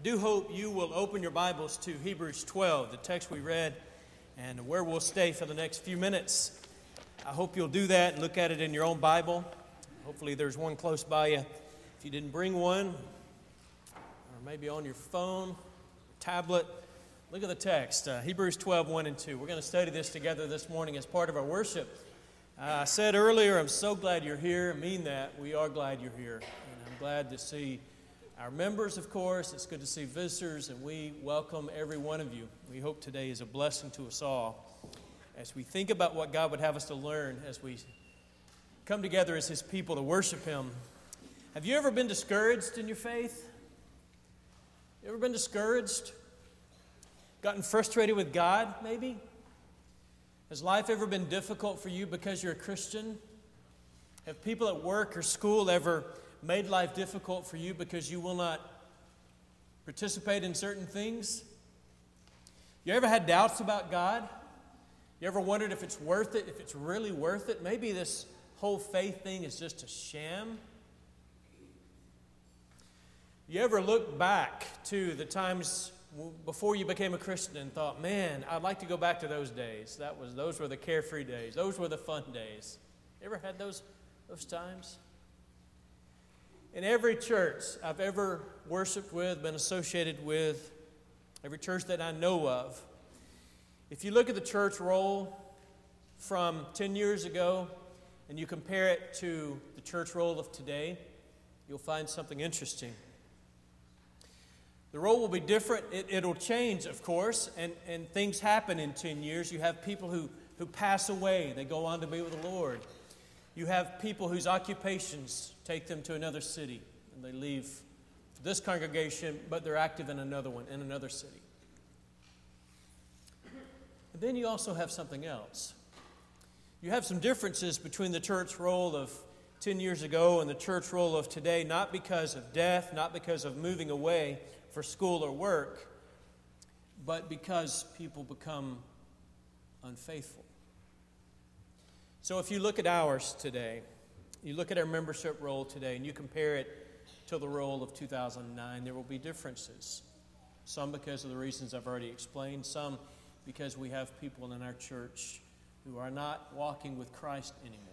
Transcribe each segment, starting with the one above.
I do hope you will open your Bibles to Hebrews 12, the text we read, and where we'll stay for the next few minutes. I hope you'll do that and look at it in your own Bible. Hopefully, there's one close by you. If you didn't bring one, or maybe on your phone, tablet, look at the text uh, Hebrews 12, 1 and 2. We're going to study this together this morning as part of our worship. Uh, I said earlier, I'm so glad you're here. I mean that. We are glad you're here. And I'm glad to see our members, of course. It's good to see visitors, and we welcome every one of you. We hope today is a blessing to us all as we think about what God would have us to learn as we come together as His people to worship Him. Have you ever been discouraged in your faith? You ever been discouraged? Gotten frustrated with God, maybe? Has life ever been difficult for you because you're a Christian? Have people at work or school ever made life difficult for you because you will not participate in certain things? You ever had doubts about God? You ever wondered if it's worth it, if it's really worth it? Maybe this whole faith thing is just a sham? You ever look back to the times before you became a Christian and thought, man, I'd like to go back to those days. That was, those were the carefree days. Those were the fun days. You ever had those, those times? In every church I've ever worshiped with, been associated with, every church that I know of, if you look at the church roll from 10 years ago and you compare it to the church roll of today, you'll find something interesting. The roll will be different. It, will change, of course, and, and things happen in 10 years. You have people who, who pass away, they go on to be with the Lord. You have people whose occupations take them to another city, and they leave this congregation, but they're active in another one, in another city. And then you also have something else. You have some differences between the church roll of 10 years ago and the church roll of today, not because of death, not because of moving away for school or work, but because people become unfaithful. So if you look at ours today, you look at our membership roll today, and you compare it to the roll of 2009, there will be differences. Some because of the reasons I've already explained, some because we have people in our church who are not walking with Christ anymore.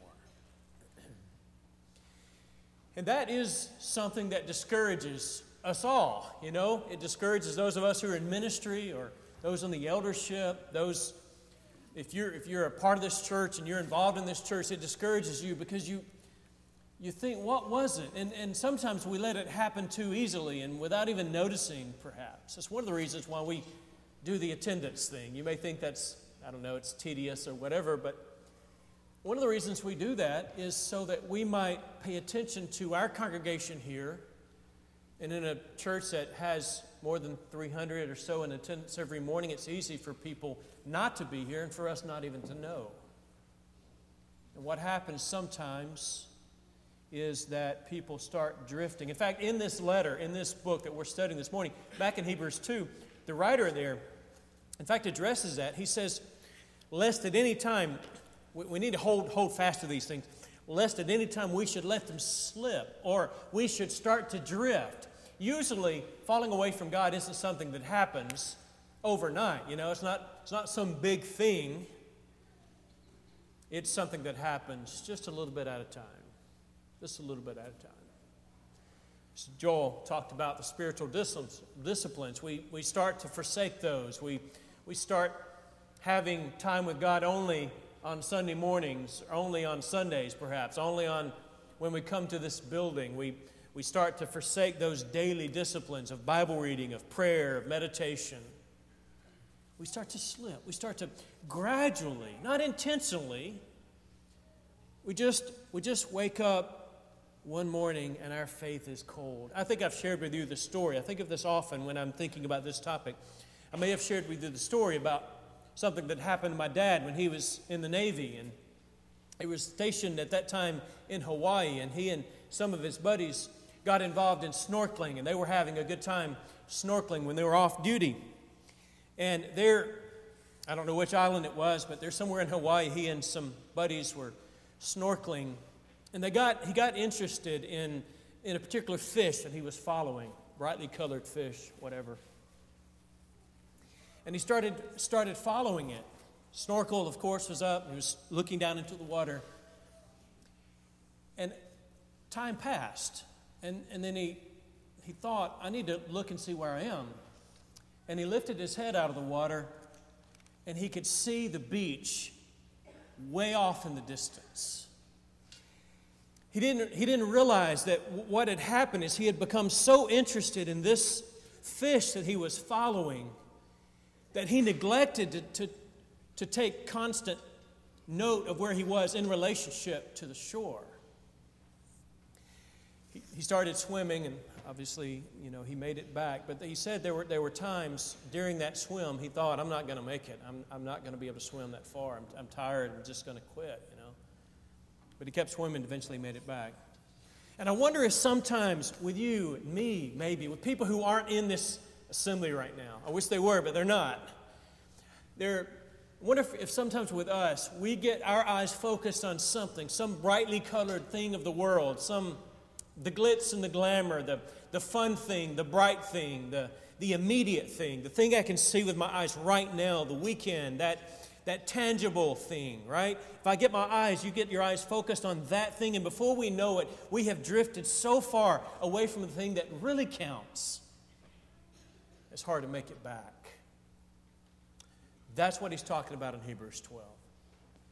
And that is something that discourages us all. You know, it discourages those of us who are in ministry or those in the eldership, those if you're, if you're a part of this church and you're involved in this church, it discourages you because you, you think, what was it? And, and sometimes we let it happen too easily and without even noticing, perhaps. That's one of the reasons why we do the attendance thing. You may think that's, I don't know, it's tedious or whatever, but one of the reasons we do that is so that we might pay attention to our congregation here and in a church that has more than 300 or so in attendance every morning, it's easy for people not to be here and for us not even to know. And what happens sometimes is that people start drifting. In fact, in this letter, in this book that we're studying this morning, back in Hebrews 2, the writer there, in fact, addresses that. He says, Lest at any time, we need to hold, hold fast to these things, lest at any time we should let them slip or we should start to drift. Usually, falling away from God isn't something that happens overnight. You know, it's not, it's not some big thing. It's something that happens just a little bit at a time. Just a little bit at a time. So Joel talked about the spiritual disciplines. We, we start to forsake those. We, we start having time with God only on Sunday mornings, only on Sundays, perhaps, only on when we come to this building. We, we start to forsake those daily disciplines of Bible reading, of prayer, of meditation we start to slip. We start to gradually, not intentionally, we just, we just wake up one morning and our faith is cold. I think I've shared with you the story. I think of this often when I'm thinking about this topic. I may have shared with you the story about something that happened to my dad when he was in the Navy. And he was stationed at that time in Hawaii, and he and some of his buddies got involved in snorkeling, and they were having a good time snorkeling when they were off duty. And there, I don't know which island it was, but they're somewhere in Hawaii. He and some buddies were snorkeling, and they got, he got interested in, in a particular fish that he was following. brightly colored fish, whatever. And he started, started following it. Snorkel, of course, was up. He was looking down into the water. And time passed. And, and then he, he thought, I need to look and see where I am. And he lifted his head out of the water, and he could see the beach way off in the distance. He didn't, he didn't realize that what had happened is he had become so interested in this fish that he was following that he neglected to, to, to take constant note of where he was in relationship to the shore. He, he started swimming, and obviously, you know, he made it back. But he said there were, there were times during that swim he thought, I'm not going to make it. I'm, I'm not going to be able to swim that far. I'm, I'm tired. I'm just going to quit, you know. But he kept swimming, and eventually made it back. And I wonder if sometimes with you, me, maybe, with people who aren't in this assembly right now, I wish they were, but they're not. They're, I wonder if, if sometimes with us, we get our eyes focused on something, some brightly colored thing of the world, some the glitz and the glamour, the, the fun thing, the bright thing, the, the immediate thing, the thing I can see with my eyes right now, the weekend, that, that tangible thing, right? If I get my eyes, you get your eyes focused on that thing, and before we know it, we have drifted so far away from the thing that really counts. It's hard to make it back. That's what he's talking about in Hebrews 12.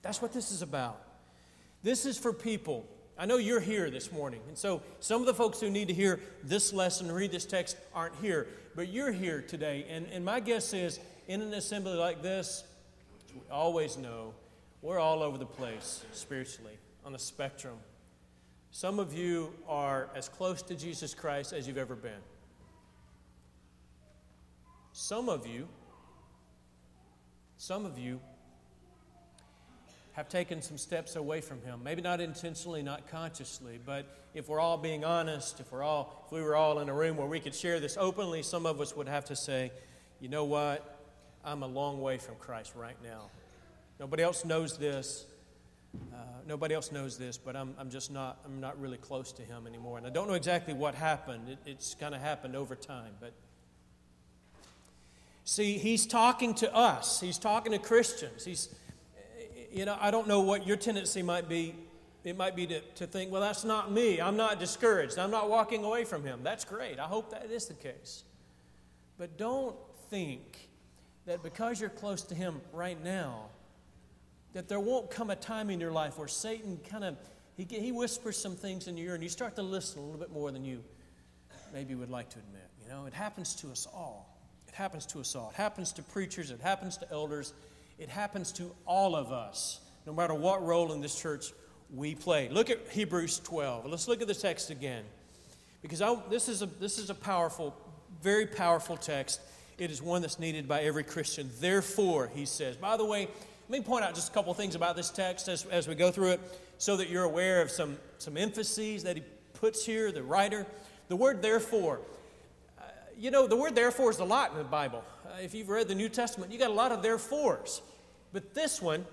That's what this is about. This is for people. I know you're here this morning, and so some of the folks who need to hear this lesson, read this text, aren't here, but you're here today. And, and my guess is in an assembly like this, we always know we're all over the place spiritually on the spectrum. Some of you are as close to Jesus Christ as you've ever been. Some of you some of you have taken some steps away from him. Maybe not intentionally, not consciously, but if we're all being honest, if we're all if we were all in a room where we could share this openly, some of us would have to say, "You know what? I'm a long way from Christ right now. Nobody else knows this. Uh, nobody else knows this, but I'm, I'm just not I'm not really close to him anymore. And I don't know exactly what happened. It, it's kind of happened over time, but See, he's talking to us, he's talking to Christians. He's, you know, I don't know what your tendency might be. It might be to, to think, well, that's not me. I'm not discouraged. I'm not walking away from him. That's great. I hope that is the case. But don't think that because you're close to him right now, that there won't come a time in your life where Satan kind of he, he whispers some things in your ear and you start to listen a little bit more than you maybe would like to admit. You know, it happens to us all happens to us all. It happens to preachers, it happens to elders, it happens to all of us, no matter what role in this church we play. Look at Hebrews 12. Let's look at the text again. Because I, this, is a, this is a powerful, very powerful text. It is one that's needed by every Christian. Therefore, he says. By the way, let me point out just a couple things about this text as, as we go through it so that you're aware of some, some emphases that he puts here, the writer. The word therefore you know, the word therefore is a lot in the Bible. Uh, if you've read the New Testament, you got a lot of therefores. But this one,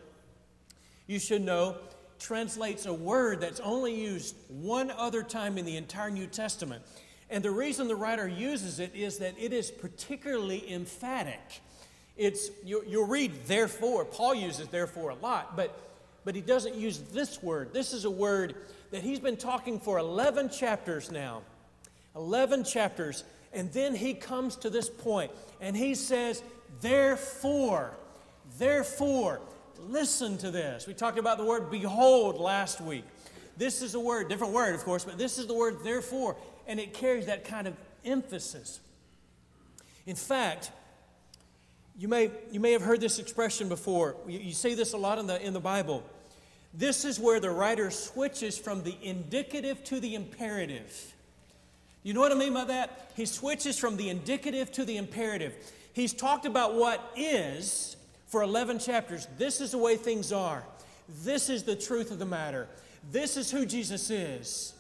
you should know, translates a word that's only used one other time in the entire New Testament. And the reason the writer uses it is that it is particularly emphatic. It's, you, you'll read therefore. Paul uses therefore a lot, but, but he doesn't use this word. This is a word that he's been talking for 11 chapters now. 11 chapters and then he comes to this point and he says, Therefore, therefore, listen to this. We talked about the word behold last week. This is a word, different word, of course, but this is the word therefore, and it carries that kind of emphasis. In fact, you may, you may have heard this expression before. You, you see this a lot in the, in the Bible. This is where the writer switches from the indicative to the imperative. You know what I mean by that? He switches from the indicative to the imperative. He's talked about what is for 11 chapters. This is the way things are. This is the truth of the matter. This is who Jesus is.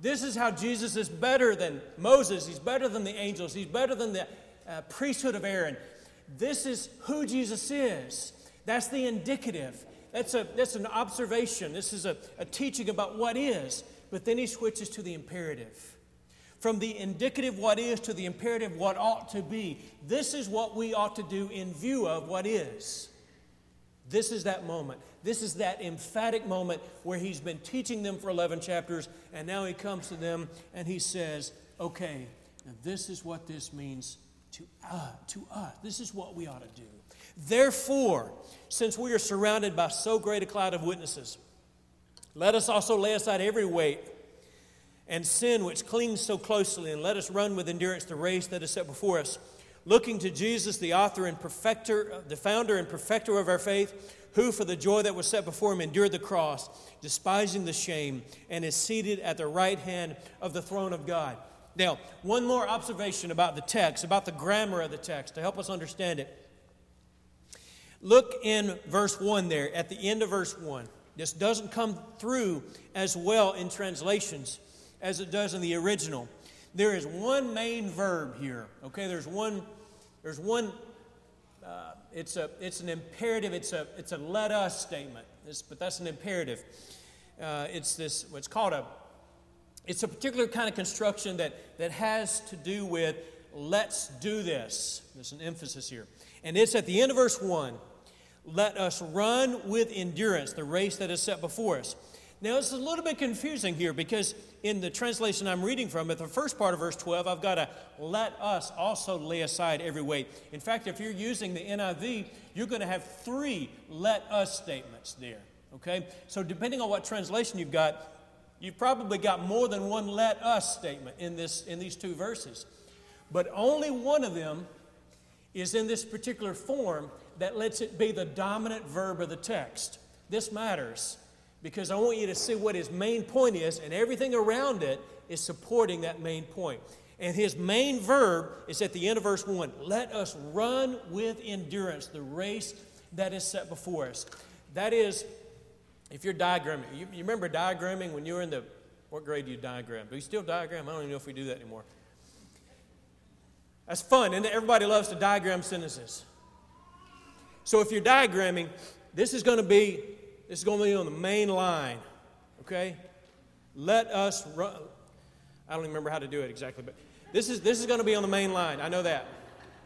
This is how Jesus is better than Moses. He's better than the angels. He's better than the uh, priesthood of Aaron. This is who Jesus is. That's the indicative. That's, a, that's an observation. This is a, a teaching about what is. But then he switches to the imperative. From the indicative what is to the imperative what ought to be. This is what we ought to do in view of what is. This is that moment. This is that emphatic moment where he's been teaching them for 11 chapters, and now he comes to them and he says, Okay, this is what this means to, uh, to us. This is what we ought to do. Therefore, since we are surrounded by so great a cloud of witnesses, let us also lay aside every weight and sin which clings so closely, and let us run with endurance the race that is set before us, looking to Jesus, the author and perfecter, uh, the founder and perfecter of our faith, who for the joy that was set before him endured the cross, despising the shame, and is seated at the right hand of the throne of God. Now, one more observation about the text, about the grammar of the text, to help us understand it. Look in verse 1 there, at the end of verse 1. This doesn't come through as well in translations as it does in the original. There is one main verb here, okay? There's one, there's one, uh, it's, a, it's an imperative, it's a, it's a let us statement, it's, but that's an imperative. Uh, it's this, what's called a, it's a particular kind of construction that, that has to do with let's do this. There's an emphasis here. And it's at the end of verse 1 let us run with endurance the race that is set before us. Now, it's a little bit confusing here because in the translation I'm reading from, at the first part of verse 12, I've got to let us also lay aside every weight. In fact, if you're using the NIV, you're going to have three let us statements there. Okay? So, depending on what translation you've got, you've probably got more than one let us statement in, this, in these two verses. But only one of them is in this particular form that lets it be the dominant verb of the text. This matters because I want you to see what his main point is, and everything around it is supporting that main point. And his main verb is at the end of verse 1 let us run with endurance the race that is set before us. That is, if you're diagramming, you, you remember diagramming when you were in the, what grade do you diagram? Do you still diagram? I don't even know if we do that anymore. That's fun, and everybody loves to diagram sentences. So if you're diagramming, this is going to be this is going to be on the main line. Okay? Let us run. I don't even remember how to do it exactly, but this is this is going to be on the main line. I know that.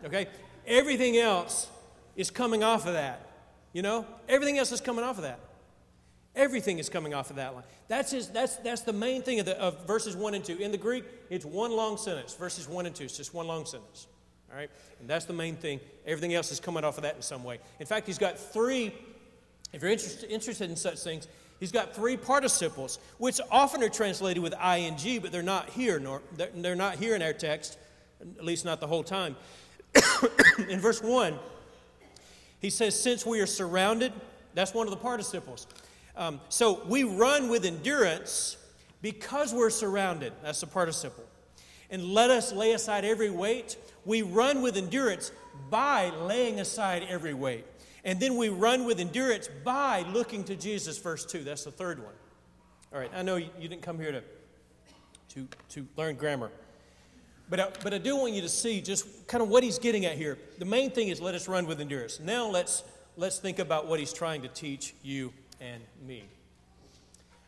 Okay? Everything else is coming off of that. You know? Everything else is coming off of that. Everything is coming off of that line. That's, his, that's, that's the main thing of, the, of verses 1 and 2. In the Greek, it's one long sentence. Verses 1 and 2, it's just one long sentence. All right? And that's the main thing. Everything else is coming off of that in some way. In fact, he's got three, if you're interested, interested in such things, he's got three participles, which often are translated with ing, but they're not here, nor they're not here in our text, at least not the whole time. in verse 1, he says, Since we are surrounded, that's one of the participles. Um, so we run with endurance because we're surrounded. That's the participle. And let us lay aside every weight we run with endurance by laying aside every weight. And then we run with endurance by looking to Jesus, verse 2. That's the third one. All right, I know you, didn't come here to, to, to learn grammar. But I, but I do want you to see just kind of what he's getting at here. The main thing is let us run with endurance. Now let's, let's think about what he's trying to teach you and me.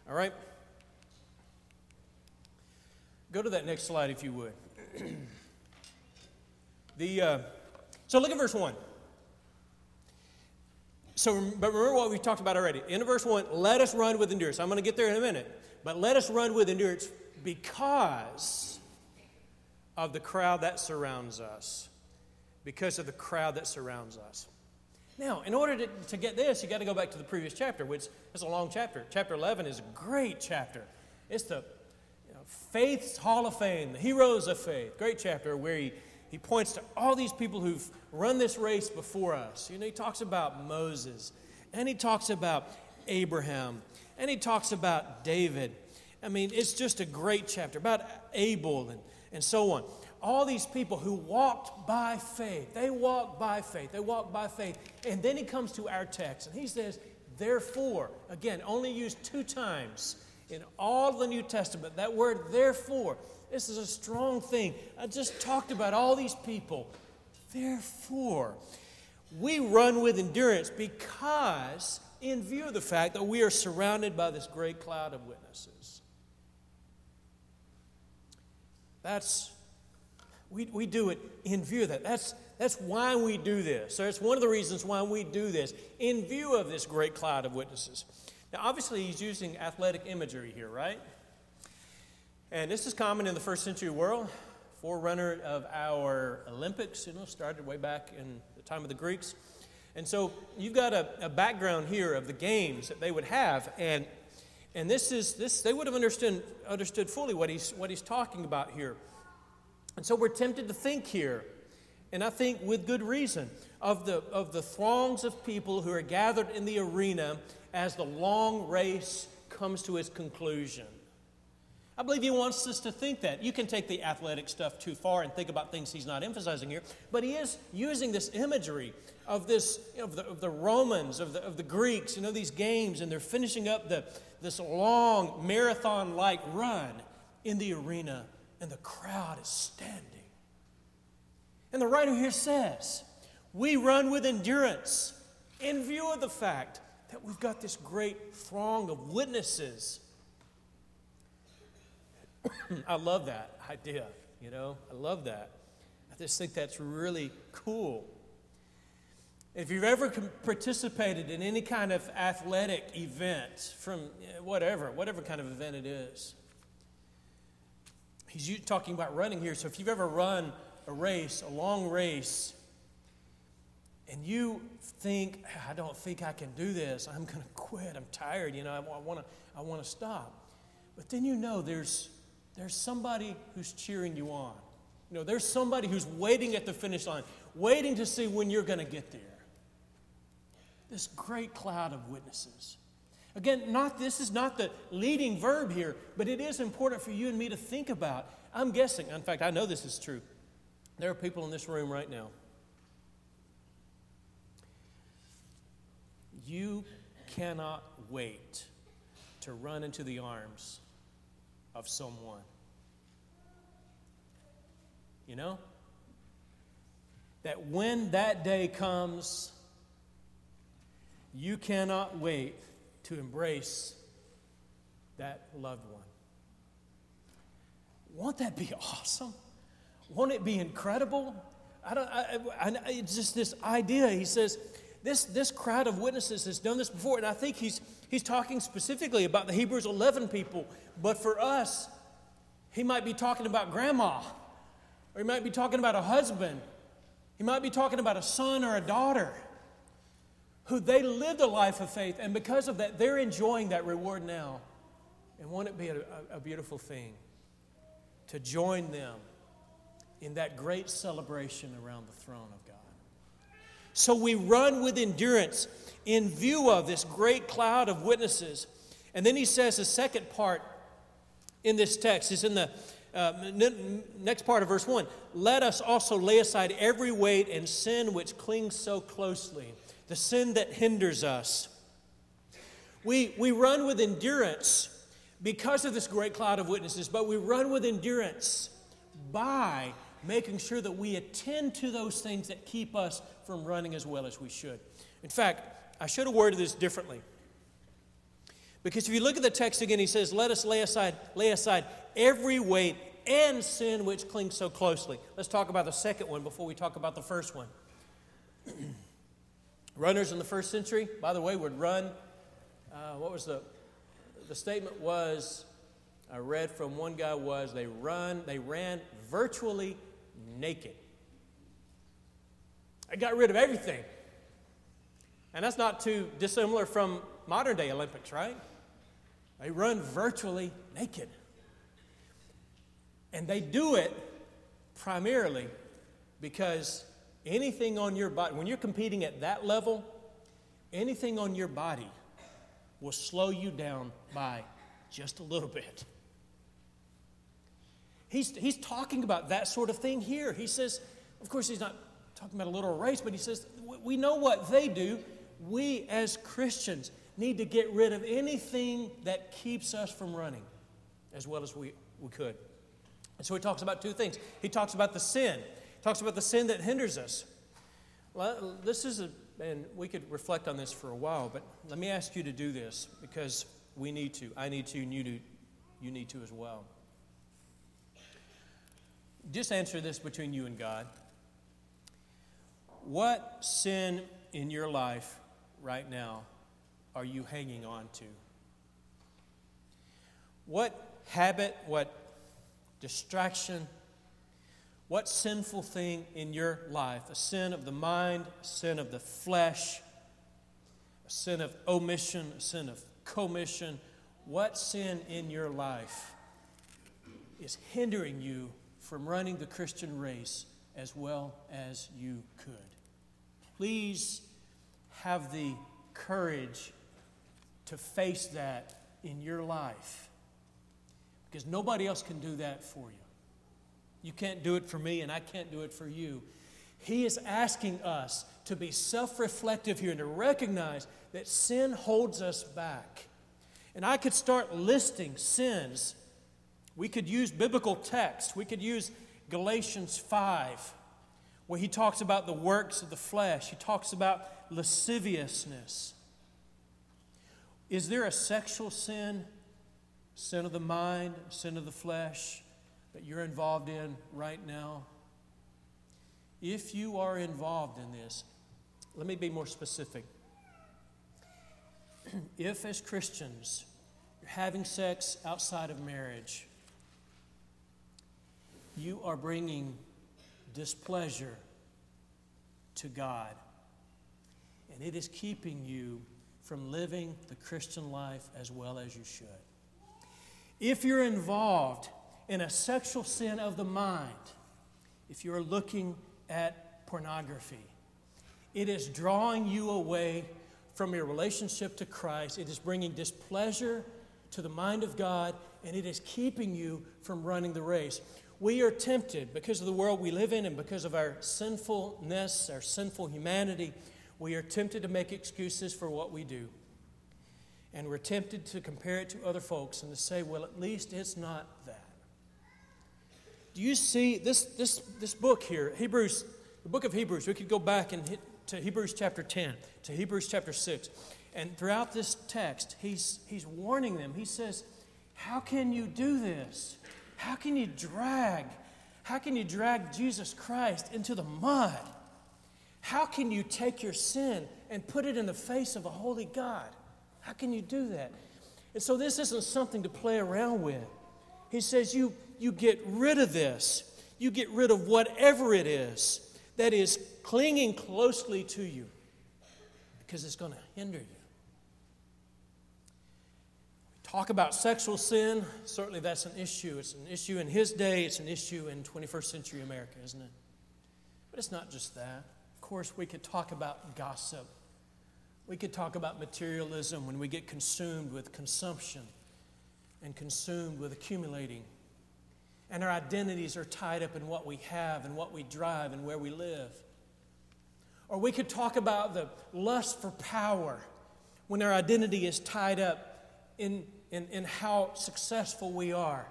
All right? Go to that next slide if you would. The, uh, so look at verse 1. So, but remember what we talked about already. In verse 1, let us run with endurance. I'm going to get there in a minute. But let us run with endurance because of the crowd that surrounds us. Because of the crowd that surrounds us. Now, in order to, to get this, you got to go back to the previous chapter, which is a long chapter. Chapter 11 is a great chapter. It's the you know, faith's hall of fame, the heroes of faith. Great chapter where he he points to all these people who've run this race before us. You know, he talks about Moses, and he talks about Abraham, and he talks about David. I mean, it's just a great chapter about Abel and, and so on. All these people who walked by faith. They walked by faith. They walked by faith. And then he comes to our text, and he says, Therefore, again, only used two times in all the New Testament, that word therefore this is a strong thing. I just talked about all these people. Therefore, we run with endurance because, in view of the fact that we are surrounded by this great cloud of witnesses. That's, we, we do it in view of that. That's, that's why we do this. So it's one of the reasons why we do this, in view of this great cloud of witnesses. Now, obviously, he's using athletic imagery here, right? And this is common in the first century world. Forerunner of our Olympics, you know, started way back in the time of the Greeks. And so you've got a, a background here of the games that they would have. And, and this is, this, they would have understood, understood fully what he's, what he's talking about here. And so we're tempted to think here and I think with good reason, of the, of the throngs of people who are gathered in the arena as the long race comes to its conclusion. I believe he wants us to think that. You can take the athletic stuff too far and think about things he's not emphasizing here, but he is using this imagery of this of the, of the Romans, of the, of the Greeks, you know, these games, and they're finishing up the, this long marathon-like run in the arena, and the crowd is standing. And the writer here says, we run with endurance in view of the fact that we've got this great throng of witnesses. I love that idea, you know, I love that. I just think that's really cool. If you've ever participated in any kind of athletic event, from eh, whatever, whatever kind of event it is, he's talking about running here. So if you've ever run a race, a long race, and you think, I don't think I can do this, I'm going to quit, I'm tired, you know, I want to I want to stop. But then you know there's, there's somebody who's cheering you on. You know, there's somebody who's waiting at the finish line, waiting to see when you're going to get there. This great cloud of witnesses. Again, not this is not the leading verb here, but it is important for you and me to think about. I'm guessing, in fact, I know this is true. There are people in this room right now. You cannot wait to run into the arms of someone. You know? That when that day comes, you cannot wait to embrace that loved one. Won't that be awesome? Won't it be incredible? I don't, I, I, it's just this idea. He says, this, this crowd of witnesses has done this before, and I think he's, he's talking specifically about the Hebrews 11 people, but for us, he might be talking about grandma, or he might be talking about a husband, he might be talking about a son or a daughter who they lived a life of faith, and because of that, they're enjoying that reward now. And won't it be a, a, a beautiful thing to join them in that great celebration around the throne of God. So we run with endurance in view of this great cloud of witnesses. And then he says the second part in this text is in the uh, next part of verse 1 Let us also lay aside every weight and sin which clings so closely, the sin that hinders us. We, we run with endurance because of this great cloud of witnesses, but we run with endurance by making sure that we attend to those things that keep us from running as well as we should. In fact, I should have worded this differently. Because if you look at the text again, he says, Let us lay aside, lay aside every weight and sin which clings so closely. Let's talk about the second one before we talk about the first one. Runners in the first century, by the way, would run. Uh, what was the the statement was I read from one guy was they run they ran virtually naked. I got rid of everything. And that's not too dissimilar from modern day Olympics, right? They run virtually naked. And they do it primarily because anything on your body, when you're competing at that level, anything on your body will slow you down by just a little bit. He's, he's talking about that sort of thing here. He says, of course, he's not talking about a literal race, but he says, we know what they do. We as Christians need to get rid of anything that keeps us from running as well as we, we could. And so he talks about two things. He talks about the sin, he talks about the sin that hinders us. Well, this is a, and we could reflect on this for a while, but let me ask you to do this because we need to. I need to, and you, do, you need to as well. Just answer this between you and God. What sin in your life right now are you hanging on to? What habit, what distraction, what sinful thing in your life, a sin of the mind, a sin of the flesh, a sin of omission, a sin of commission, what sin in your life is hindering you from running the Christian race as well as you could? Please have the courage to face that in your life because nobody else can do that for you. You can't do it for me, and I can't do it for you. He is asking us to be self reflective here and to recognize that sin holds us back. And I could start listing sins. We could use biblical text. We could use Galatians 5, where he talks about the works of the flesh. He talks about lasciviousness. Is there a sexual sin, sin of the mind, sin of the flesh that you're involved in right now? If you are involved in this, let me be more specific. if, as Christians, you're having sex outside of marriage, you are bringing displeasure to God. And it is keeping you from living the Christian life as well as you should. If you're involved in a sexual sin of the mind, if you're looking at pornography, it is drawing you away from your relationship to Christ. It is bringing displeasure to the mind of God, and it is keeping you from running the race. We are tempted because of the world we live in and because of our sinfulness, our sinful humanity. We are tempted to make excuses for what we do. And we're tempted to compare it to other folks and to say, well, at least it's not that. Do you see this, this, this book here, Hebrews, the book of Hebrews? We could go back and hit to Hebrews chapter 10, to Hebrews chapter 6. And throughout this text, he's, he's warning them. He says, How can you do this? How can you drag? How can you drag Jesus Christ into the mud? How can you take your sin and put it in the face of a holy God? How can you do that? And so this isn't something to play around with. He says you, you get rid of this. You get rid of whatever it is that is clinging closely to you because it's going to hinder you We talk about sexual sin, certainly that's an issue. It's an issue in his day, it's an issue in 21st century America, isn't it? But it's not just that. Course, we could talk about gossip. We could talk about materialism when we get consumed with consumption and consumed with accumulating. And our identities are tied up in what we have and what we drive and where we live. Or we could talk about the lust for power when our identity is tied up in in, in how successful we are.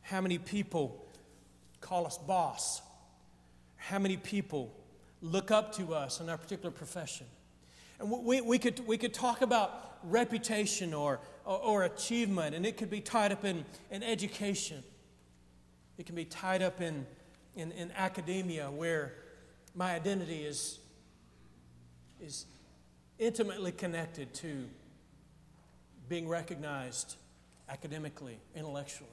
How many people call us boss? How many people look up to us in our particular profession? And we, we, could, we could talk about reputation or, or, or achievement, and it could be tied up in, in education. It can be tied up in, in, in academia where my identity is, is intimately connected to being recognized academically, intellectually.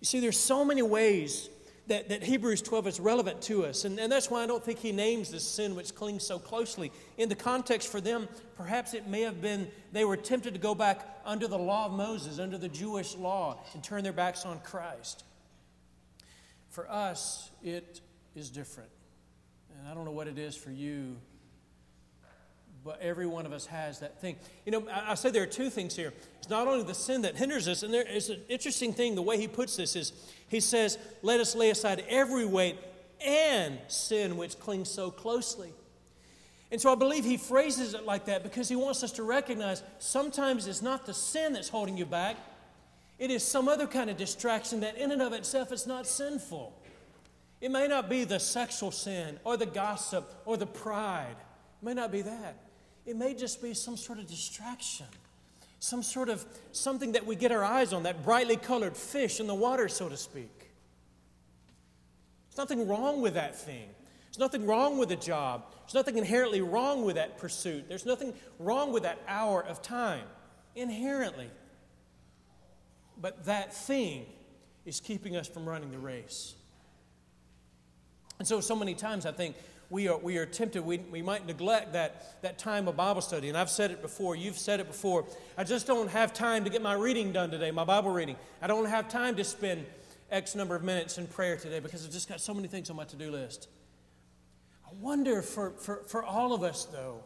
You see, there's so many ways that, that Hebrews 12 is relevant to us. And, and that's why I don't think he names this sin which clings so closely. In the context for them, perhaps it may have been they were tempted to go back under the law of Moses, under the Jewish law, and turn their backs on Christ. For us, it is different. And I don't know what it is for you, but every one of us has that thing. You know, I, I say there are two things here. It's not only the sin that hinders us, and there is an interesting thing, the way he puts this is he says, Let us lay aside every weight and sin which clings so closely. And so I believe he phrases it like that because he wants us to recognize sometimes it's not the sin that's holding you back, it is some other kind of distraction that, in and of itself, is not sinful. It may not be the sexual sin or the gossip or the pride. It may not be that. It may just be some sort of distraction, some sort of something that we get our eyes on, that brightly colored fish in the water, so to speak. There's nothing wrong with that thing. There's nothing wrong with a job. There's nothing inherently wrong with that pursuit. There's nothing wrong with that hour of time, inherently. But that thing is keeping us from running the race. And so, so many times I think we are, we are tempted, we, we might neglect that, that time of Bible study. And I've said it before, you've said it before. I just don't have time to get my reading done today, my Bible reading. I don't have time to spend X number of minutes in prayer today because I've just got so many things on my to do list. I wonder for, for, for all of us, though,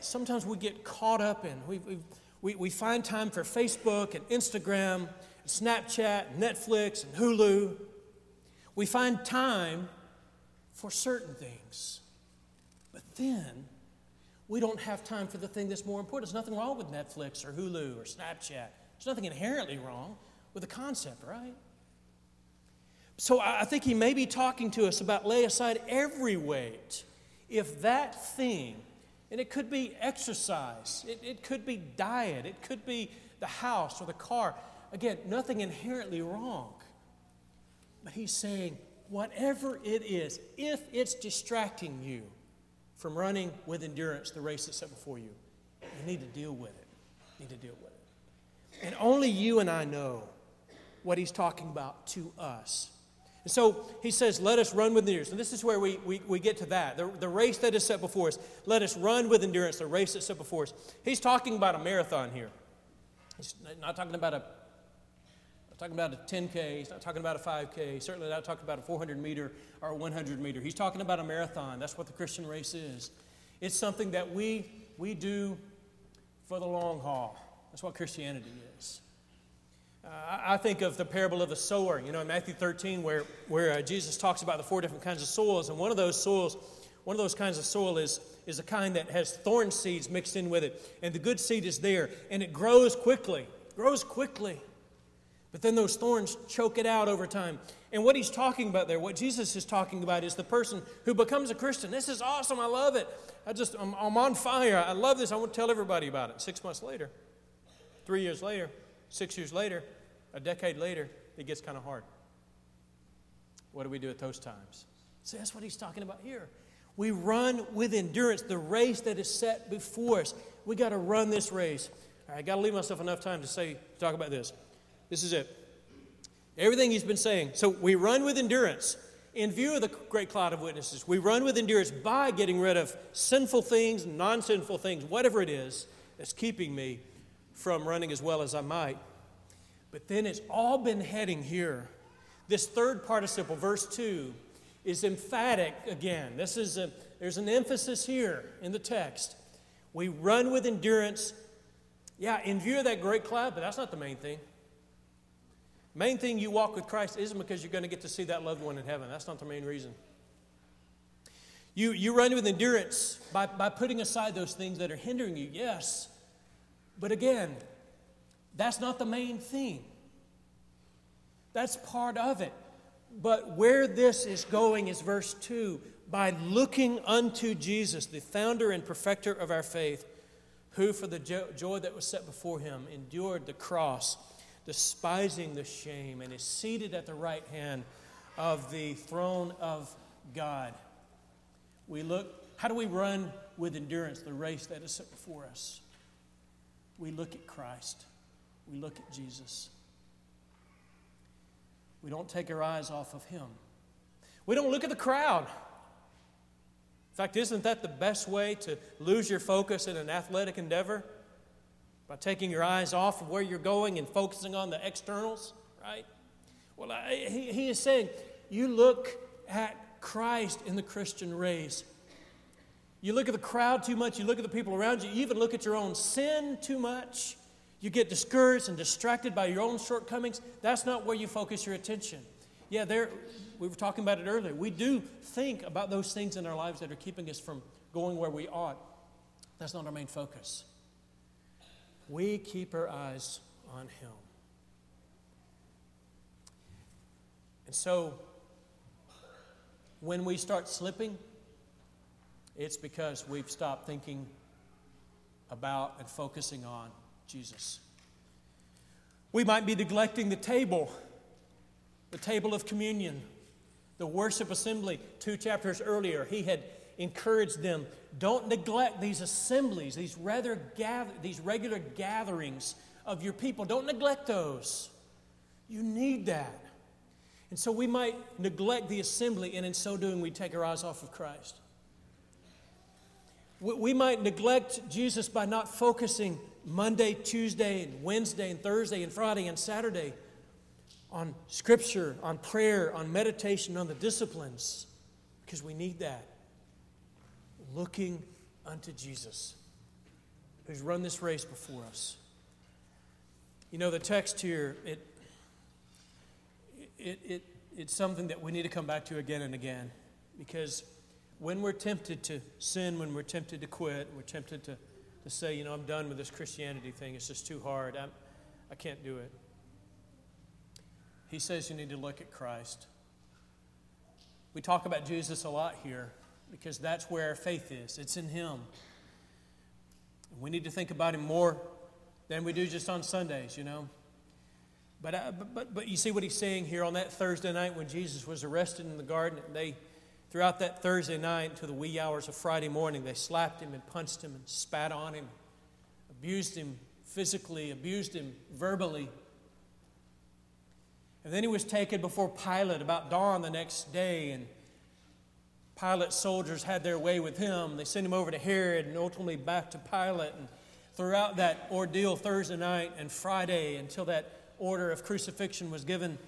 sometimes we get caught up in, we, we, we, we find time for Facebook and Instagram, and Snapchat, and Netflix, and Hulu. We find time for certain things. But then we don't have time for the thing that's more important. There's nothing wrong with Netflix or Hulu or Snapchat. There's nothing inherently wrong with the concept, right? So I think he may be talking to us about lay aside every weight. If that thing, and it could be exercise, it, it could be diet, it could be the house or the car. Again, nothing inherently wrong. But he's saying, whatever it is, if it's distracting you from running with endurance the race that's set before you, you need to deal with it. You need to deal with it. And only you and I know what he's talking about to us. And so he says, Let us run with endurance. And this is where we, we, we get to that. The, the race that is set before us. Let us run with endurance, the race that's set before us. He's talking about a marathon here. He's not talking about a talking about a 10K, he's not talking about a 5K, certainly not talking about a 400 meter or a 100 meter. He's talking about a marathon. That's what the Christian race is. It's something that we, we do for the long haul. That's what Christianity is. Uh, I think of the parable of the sower, you know, in Matthew 13, where, where uh, Jesus talks about the four different kinds of soils. And one of those soils, one of those kinds of soil is, is a kind that has thorn seeds mixed in with it. And the good seed is there, and it grows quickly, grows quickly. But then those thorns choke it out over time. And what he's talking about there, what Jesus is talking about, is the person who becomes a Christian. This is awesome. I love it. I just, I'm, I'm on fire. I love this. I want to tell everybody about it. Six months later, three years later, Six years later, a decade later, it gets kind of hard. What do we do at those times? See, that's what he's talking about here. We run with endurance the race that is set before us. We got to run this race. All right, I got to leave myself enough time to say, talk about this. This is it. Everything he's been saying. So we run with endurance in view of the great cloud of witnesses. We run with endurance by getting rid of sinful things, non sinful things, whatever it is that's keeping me from running as well as I might. But then it's all been heading here. This third participle, verse 2, is emphatic again. This is a, there's an emphasis here in the text. We run with endurance. Yeah, in view of that great cloud, but that's not the main thing. Main thing you walk with Christ isn't because you're going to get to see that loved one in heaven. That's not the main reason. You, you run with endurance by, by putting aside those things that are hindering you, yes. But again, that's not the main thing. That's part of it. But where this is going is verse 2 by looking unto Jesus, the founder and perfecter of our faith, who for the joy that was set before him endured the cross, despising the shame, and is seated at the right hand of the throne of God. We look, how do we run with endurance the race that is set before us? we look at Christ, we look at Jesus. We don't take our eyes off of Him. We don't look at the crowd. In fact, isn't that the best way to lose your focus in an athletic endeavor? By taking your eyes off of where you're going and focusing on the externals, right? Well, I, he, he is saying, you look at Christ in the Christian race you look at the crowd too much, you look at the people around you, you even look at your own sin too much. You get discouraged and distracted by your own shortcomings. That's not where you focus your attention. Yeah, there we were talking about it earlier. We do think about those things in our lives that are keeping us from going where we ought. That's not our main focus. We keep our eyes on Him. And so, when we start slipping, it's because we've stopped thinking about and focusing on Jesus. We might be neglecting the table, the table of communion, The worship assembly, two chapters earlier, he had encouraged them don't neglect these assemblies, these, rather gather, these regular gatherings of your people. Don't neglect those. You need that. And so we might neglect the assembly, and in so doing, we take our eyes off of Christ. We might neglect Jesus by not focusing Monday, Tuesday, and Wednesday, and Thursday, and Friday, and Saturday on Scripture, on prayer, on meditation, on the disciplines, because we need that. Looking unto Jesus, who's run this race before us. You know, the text here, it, it, it, it's something that we need to come back to again and again because when we're tempted to sin, when we're tempted to quit, we're tempted to, to say, you know, I'm done with this Christianity thing, it's just too hard, I'm, I can't do it. He says you need to look at Christ. We talk about Jesus a lot here because that's where our faith is, it's in Him. We need to think about Him more than we do just on Sundays, you know. But, uh, but, but, but you see what he's saying here on that Thursday night when Jesus was arrested in the garden, they Throughout that Thursday night to the wee hours of Friday morning, they slapped him and punched him and spat on him, abused him physically, abused him verbally. And then he was taken before Pilate about dawn the next day, and Pilate's soldiers had their way with him. They sent him over to Herod and ultimately back to Pilate. And throughout that ordeal Thursday night and Friday until that order of crucifixion was given,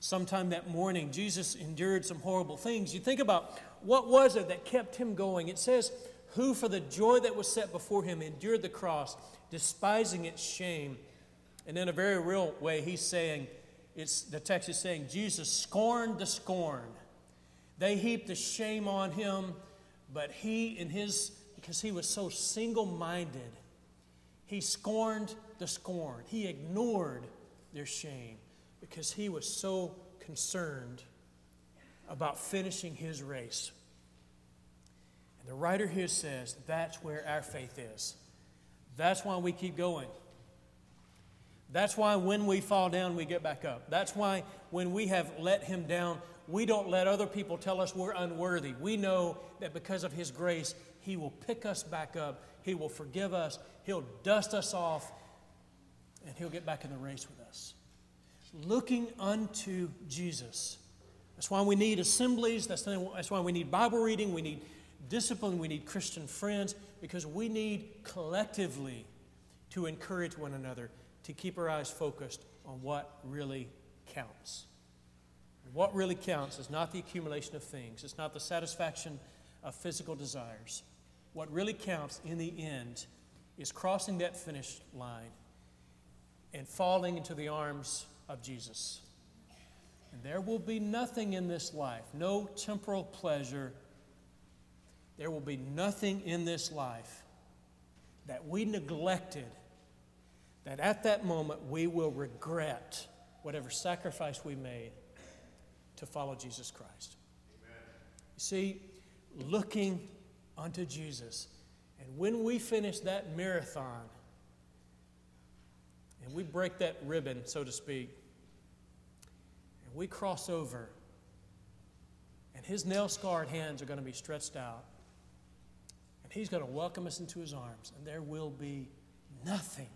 sometime that morning, Jesus endured some horrible things. You think about what was it that kept him going? It says, Who for the joy that was set before him endured the cross, despising its shame. And in a very real way, he's saying, it's, the text is saying, Jesus scorned the scorn. They heaped the shame on him, but he, in his, because he was so single minded, he scorned the scorn. He ignored their shame because he was so concerned about finishing his race. And the writer here says that's where our faith is. That's why we keep going. That's why when we fall down, we get back up. That's why when we have let him down, we don't let other people tell us we're unworthy. We know that because of his grace, he will pick us back up, he will forgive us, he'll dust us off, and he'll get back in the race with us looking unto Jesus. That's why we need assemblies. That's, why we need Bible reading. We need discipline. We need Christian friends because we need collectively to encourage one another to keep our eyes focused on what really counts. What really counts is not the accumulation of things, it's not the satisfaction of physical desires. What really counts in the end is crossing that finish line and falling into the arms of Jesus. And there will be nothing in this life, no temporal pleasure. There will be nothing in this life that we neglected, that at that moment we will regret whatever sacrifice we made to follow Jesus Christ. Amen. You see, looking unto Jesus. And when we finish that marathon, and we break that ribbon, so to speak, and we cross over, and his nail scarred hands are going to be stretched out, and he's going to welcome us into his arms, and there will be nothing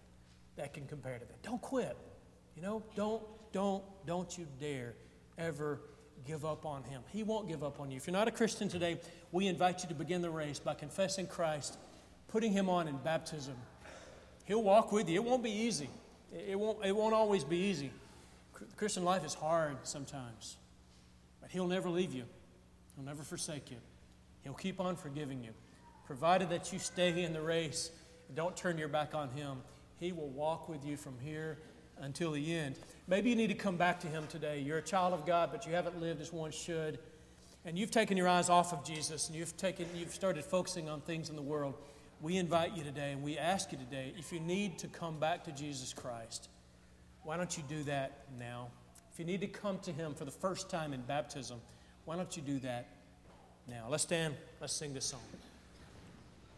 that can compare to that. Don't quit. You know, don't, don't, don't you dare ever give up on him. He won't give up on you. If you're not a Christian today, we invite you to begin the race by confessing Christ, putting him on in baptism. He'll walk with you. It won't be easy. It won't, it won't always be easy. Christian life is hard sometimes, but He'll never leave you, He'll never forsake you. He'll keep on forgiving you. Provided that you stay in the race and don't turn your back on Him, He will walk with you from here until the end. Maybe you need to come back to Him today. You're a child of God, but you haven't lived as one should. And you've taken your eyes off of Jesus and you've, taken, you've started focusing on things in the world we invite you today and we ask you today if you need to come back to Jesus Christ, why don't you do that now? If you need to come to Him for the first time in baptism, why don't you do that now? Let's stand, let's sing this song.